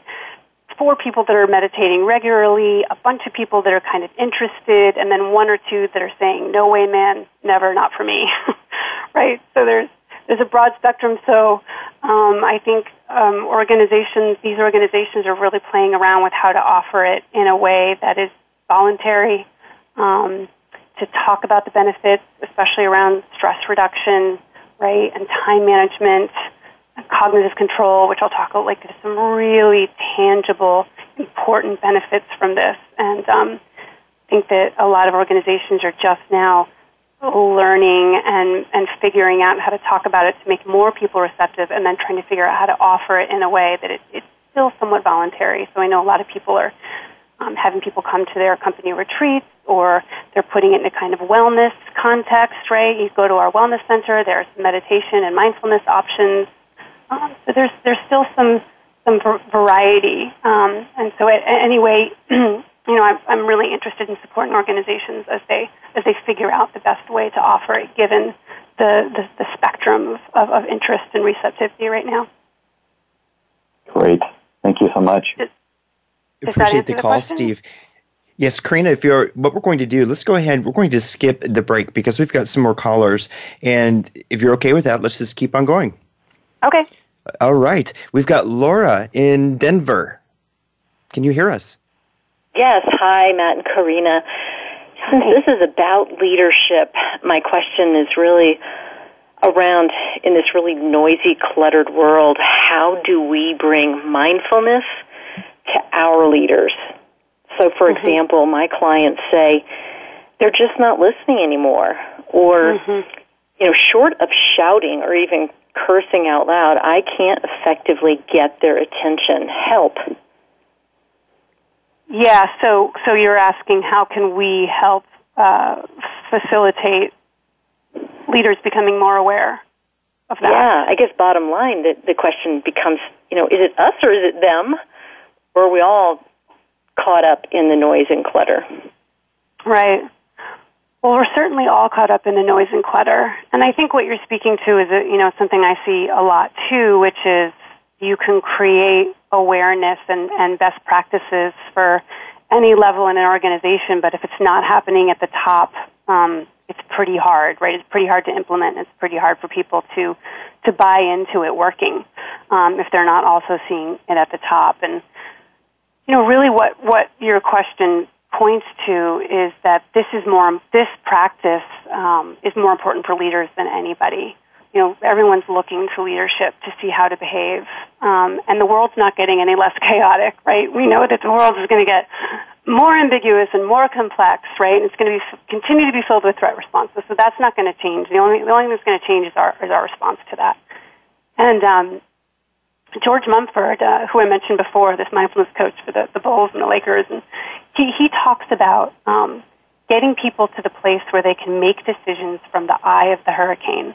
four people that are meditating regularly, a bunch of people that are kind of interested, and then one or two that are saying, "No way, man, never, not for me." right? So there's there's a broad spectrum. So um, I think um, organizations, these organizations, are really playing around with how to offer it in a way that is voluntary. Um, to talk about the benefits, especially around stress reduction, right, and time management, and cognitive control, which I'll talk about. Like, there's some really tangible, important benefits from this, and um, I think that a lot of organizations are just now learning and, and figuring out how to talk about it to make more people receptive and then trying to figure out how to offer it in a way that it, it's still somewhat voluntary. So I know a lot of people are um, having people come to their company retreats or they're putting it in a kind of wellness context, right? You go to our wellness center, there's meditation and mindfulness options. Um, so there's, there's still some, some variety. Um, and so at, anyway, you know, I'm, I'm really interested in supporting organizations as they as they figure out the best way to offer it, given the the, the spectrum of, of, interest and receptivity right now. Great, thank you so much. Does, does Appreciate the, the call, question? Steve. Yes, Corena, if you're what we're going to do, let's go ahead. We're going to skip the break because we've got some more callers. And if you're okay with that, let's just keep on going. Okay. All right. We've got Laura in Denver. Can you hear us? Yes. Hi, Matt and Corena. Since this is about leadership, my question is really around in this really noisy, cluttered world, how do we bring mindfulness to our leaders? So, for mm-hmm. example, my clients say they're just not listening anymore, or, mm-hmm. you know, short of shouting or even cursing out loud, I can't effectively get their attention. Help. Yeah, so so you're asking how can we help uh, facilitate leaders becoming more aware of that? Yeah, I guess bottom line, the, the question becomes, you know, is it us or is it them? Or are we all caught up in the noise and clutter? Right. Well, we're certainly all caught up in the noise and clutter. And I think what you're speaking to is, a, you know, something I see a lot too, which is you can create awareness and, and best practices for any level in an organization, but if it's not happening at the top, um, it's pretty hard, right? It's pretty hard to implement. It's pretty hard for people to to buy into it working um, if they're not also seeing it at the top. And you know, really, what what your question points to is that this is more this practice um, is more important for leaders than anybody you know, everyone's looking to leadership to see how to behave. Um, and the world's not getting any less chaotic, right? We know that the world is going to get more ambiguous and more complex, right? And it's going to be continue to be filled with threat responses. So that's not going to change. The only the only thing that's going to change is our is our response to that. And um, George Mumford, uh, who I mentioned before, this mindfulness coach for the, the Bulls and the Lakers, and he he talks about um, getting people to the place where they can make decisions from the eye of the hurricane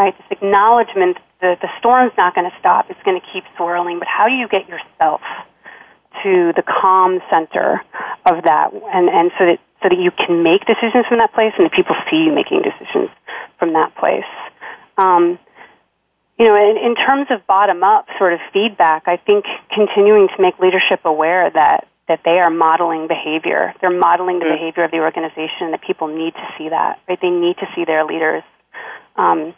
right? This acknowledgement that the storm's not going to stop, it's going to keep swirling, but how do you get yourself to the calm center of that and, and so that so that you can make decisions from that place and that people see you making decisions from that place. Um, you know, in, in terms of bottom up sort of feedback, I think continuing to make leadership aware that that they are modeling behavior. They're modeling the mm-hmm. behavior of the organization, and that people need to see that. Right? They need to see their leaders um,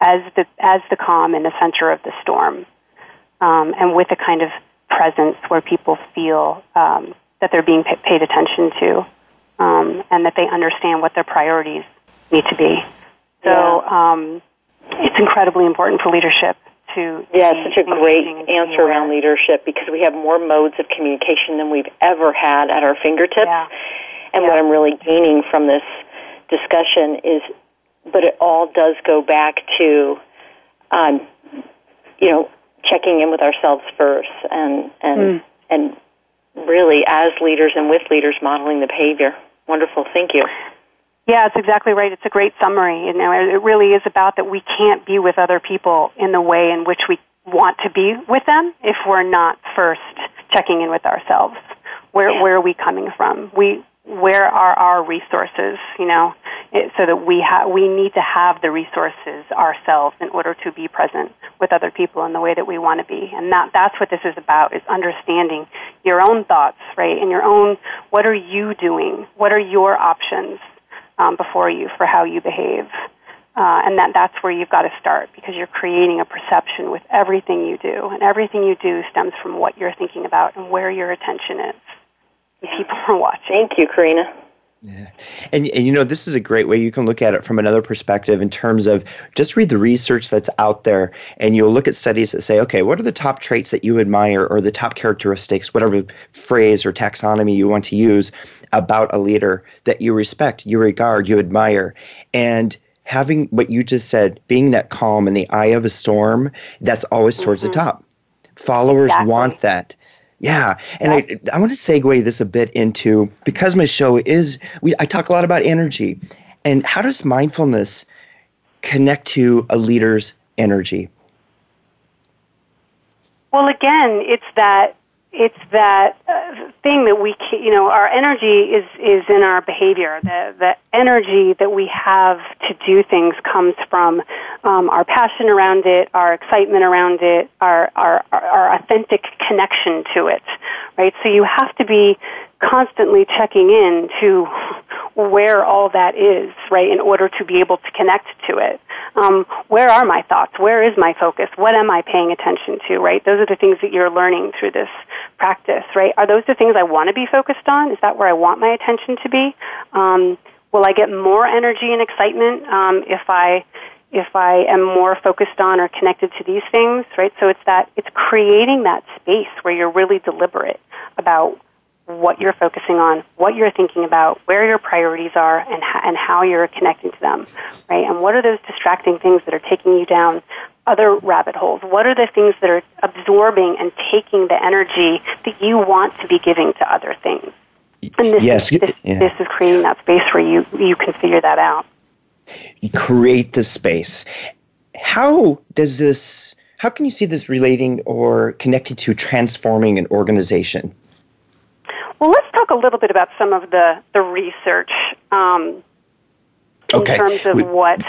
as the as the calm in the center of the storm, um, and with a kind of presence where people feel um, that they're being p- paid attention to, um, and that they understand what their priorities need to be. So um, it's incredibly important for leadership to. Yeah, such a great answer around leadership because we have more modes of communication than we've ever had at our fingertips. Yeah. And yeah. what I'm really gaining from this discussion is but it all does go back to, um, you know, checking in with ourselves first, and and Mm. and really as leaders and with leaders modeling the behavior. Wonderful, thank you. Yeah, it's exactly right. It's a great summary. You know, it really is about that we can't be with other people in the way in which we want to be with them if we're not first checking in with ourselves. Where where are we coming from? We where are our resources? You know, it, so that we have we need to have the resources ourselves in order to be present with other people in the way that we want to be. And that that's what this is about: is understanding your own thoughts, right? And your own what are you doing? What are your options? um, before you for how you behave. Uh, and that, that's where you've got to start because you're creating a perception with everything you do. And everything you do stems from what you're thinking about and where your attention is. And people are watching. Thank you, Corena. And, and you know, this is a great way you can look at it from another perspective in terms of just read the research that's out there and you'll look at studies that say, okay, what are the top traits that you admire or the top characteristics, whatever phrase or taxonomy you want to use about a leader that you respect, you regard, you admire. And having what you just said, being that calm in the eye of a storm, that's always towards Mm-hmm. the top. Followers want that. Yeah, and I, I want to segue this a bit into because my show is we I talk a lot about energy, and how does mindfulness connect to a leader's energy? Well, again, it's that it's that uh, thing that we ca- you know our energy is is in our behavior. The the energy that we have to do things comes from um, our passion around it, our excitement around it, our our our authentic connection to it. Right. So you have to be constantly checking in to where all that is, right, in order to be able to connect to it. Um, where are my thoughts? Where is my focus? What am I paying attention to, right? Those are the things that you're learning through this practice, right? Are those the things I want to be focused on? Is that where I want my attention to be? Um, will I get more energy and excitement um, if I if I am more focused on or connected to these things, right? So it's that it's creating that space where you're really deliberate about what you're focusing on, what you're thinking about, where your priorities are, and, h- and how you're connecting to them, right? And what are those distracting things that are taking you down other rabbit holes? What are the things that are absorbing and taking the energy that you want to be giving to other things? And this, Yes, is, this, yeah. this is creating that space where you, you can figure that out. create the space. How does this? How can you see this relating or connected to transforming an organization? Well, let's talk a little bit about some of the, the research um, in Okay. terms of We- what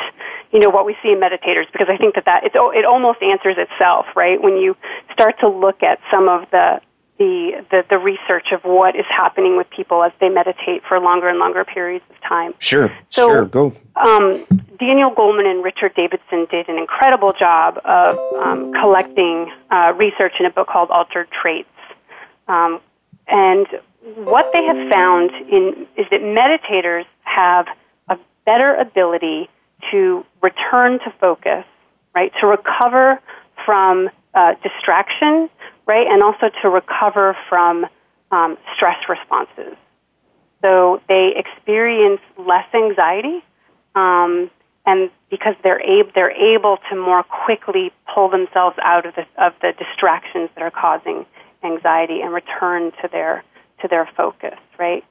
you know what we see in meditators because I think that that it's, it almost answers itself, right? When you start to look at some of the the, the the research of what is happening with people as they meditate for longer and longer periods of time. Sure, So- sure, go. Um, Daniel Goleman and Richard Davidson did an incredible job of um, collecting uh, research in a book called Altered Traits. Um, and what they have found in, is that meditators have a better ability to return to focus, right? To recover from uh, distraction, right? And also to recover from um, stress responses. So they experience less anxiety, um, and because they're able, they're able to more quickly pull themselves out of the of the distractions that are causing anxiety and return to their to their focus, right?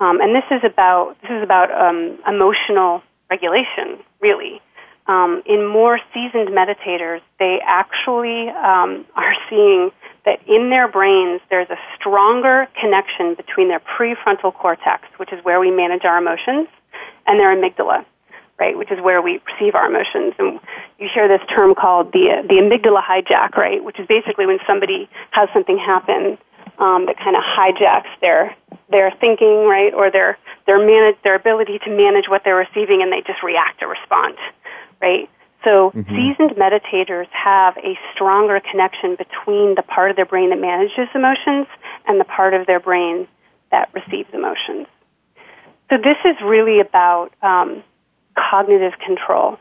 Um, and this is about this is about um, emotional regulation, really. Um, in more seasoned meditators, they actually um, are seeing that in their brains there's a stronger connection between their prefrontal cortex, which is where we manage our emotions, and their amygdala, right, which is where we perceive our emotions. And you hear this term called the the amygdala hijack, right, which is basically when somebody has something happen um, that kind of hijacks their their thinking, right, or their their manage their ability to manage what they're receiving, and they just react or respond, right. So seasoned meditators have a stronger connection between the part of their brain that manages emotions and the part of their brain that receives emotions. So this is really about um, cognitive control.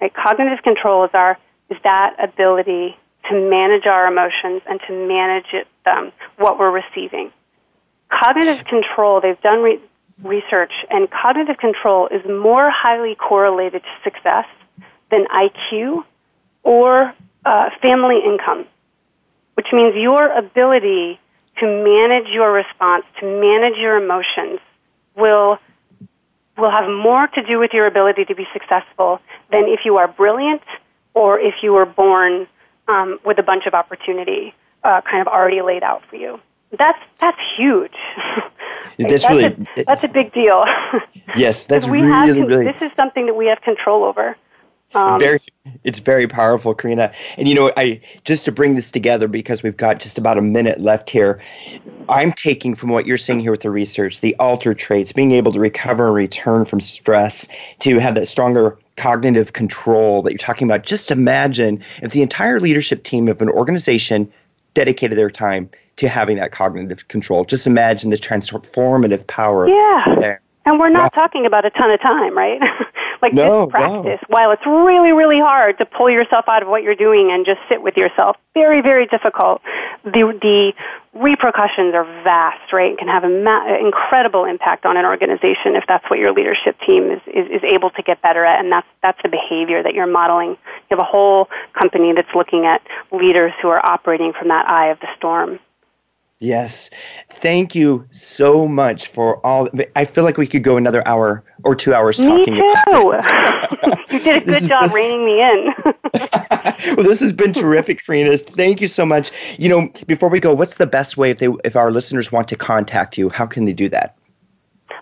Right? Cognitive control is our is that ability to manage our emotions and to manage it, um, what we're receiving. Cognitive control. They've done re- research, and cognitive control is more highly correlated to success than IQ or uh, family income, which means your ability to manage your response, to manage your emotions, will will have more to do with your ability to be successful than if you are brilliant or if you were born um, with a bunch of opportunity uh, kind of already laid out for you. That's that's huge. That's, that's really a, that's a big deal. yes, that's we really have, really. This is something that we have control over. Um, very, it's very powerful, Corena. And you know, I just to bring this together because we've got just about a minute left here. I'm taking from what you're saying here with the research, the Altered Traits, being able to recover and return from stress, to have that stronger cognitive control that you're talking about. Just imagine if the entire leadership team of an organization dedicated their time to having that cognitive control. Just imagine the transformative power yeah. there. And we're not talking about a ton of time, right? like no, this practice, while it's really, really hard to pull yourself out of what you're doing and just sit with yourself, very, very difficult. The the repercussions are vast, right? It can have an ma- incredible impact on an organization if that's what your leadership team is, is, is able to get better at, and that's that's the behavior that you're modeling. You have a whole company that's looking at leaders who are operating from that eye of the storm. Yes. Thank you so much for all. I feel like we could go another hour or two hours me talking too. about you did a good job been, reining me in. well, this has been terrific, Corena. Thank you so much. You know, before we go, what's the best way if they if our listeners want to contact you? How can they do that?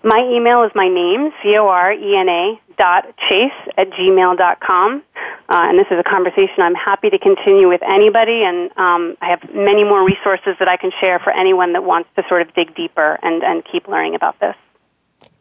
My email is my name, C O R E N A dot chase at gmail dot com. Uh, and this is a conversation I'm happy to continue with anybody, and um, I have many more resources that I can share for anyone that wants to sort of dig deeper and, and keep learning about this.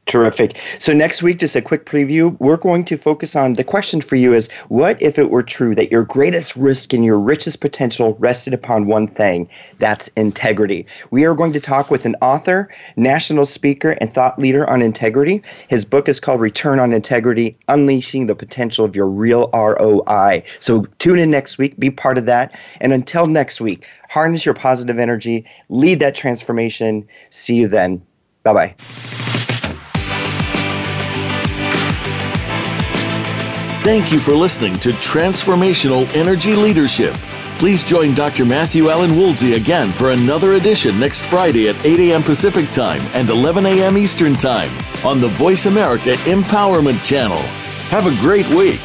Terrific. So next week, just a quick preview. We're going to focus on the question for you is what if it were true that your greatest risk and your richest potential rested upon one thing? That's integrity. We are going to talk with an author, national speaker, and thought leader on integrity. His book is called Return on Integrity: Unleashing the Potential of Your Real ROI. So tune in next week, be part of that. And until next week, harness your positive energy, lead that transformation. See you then. Bye bye. Thank you for listening to Transformational Energy Leadership. Please join Dr. Matthew Allen Woolsey again for another edition next Friday at 8 a.m. Pacific Time and 11 a.m. Eastern Time on the Voice America Empowerment Channel. Have a great week.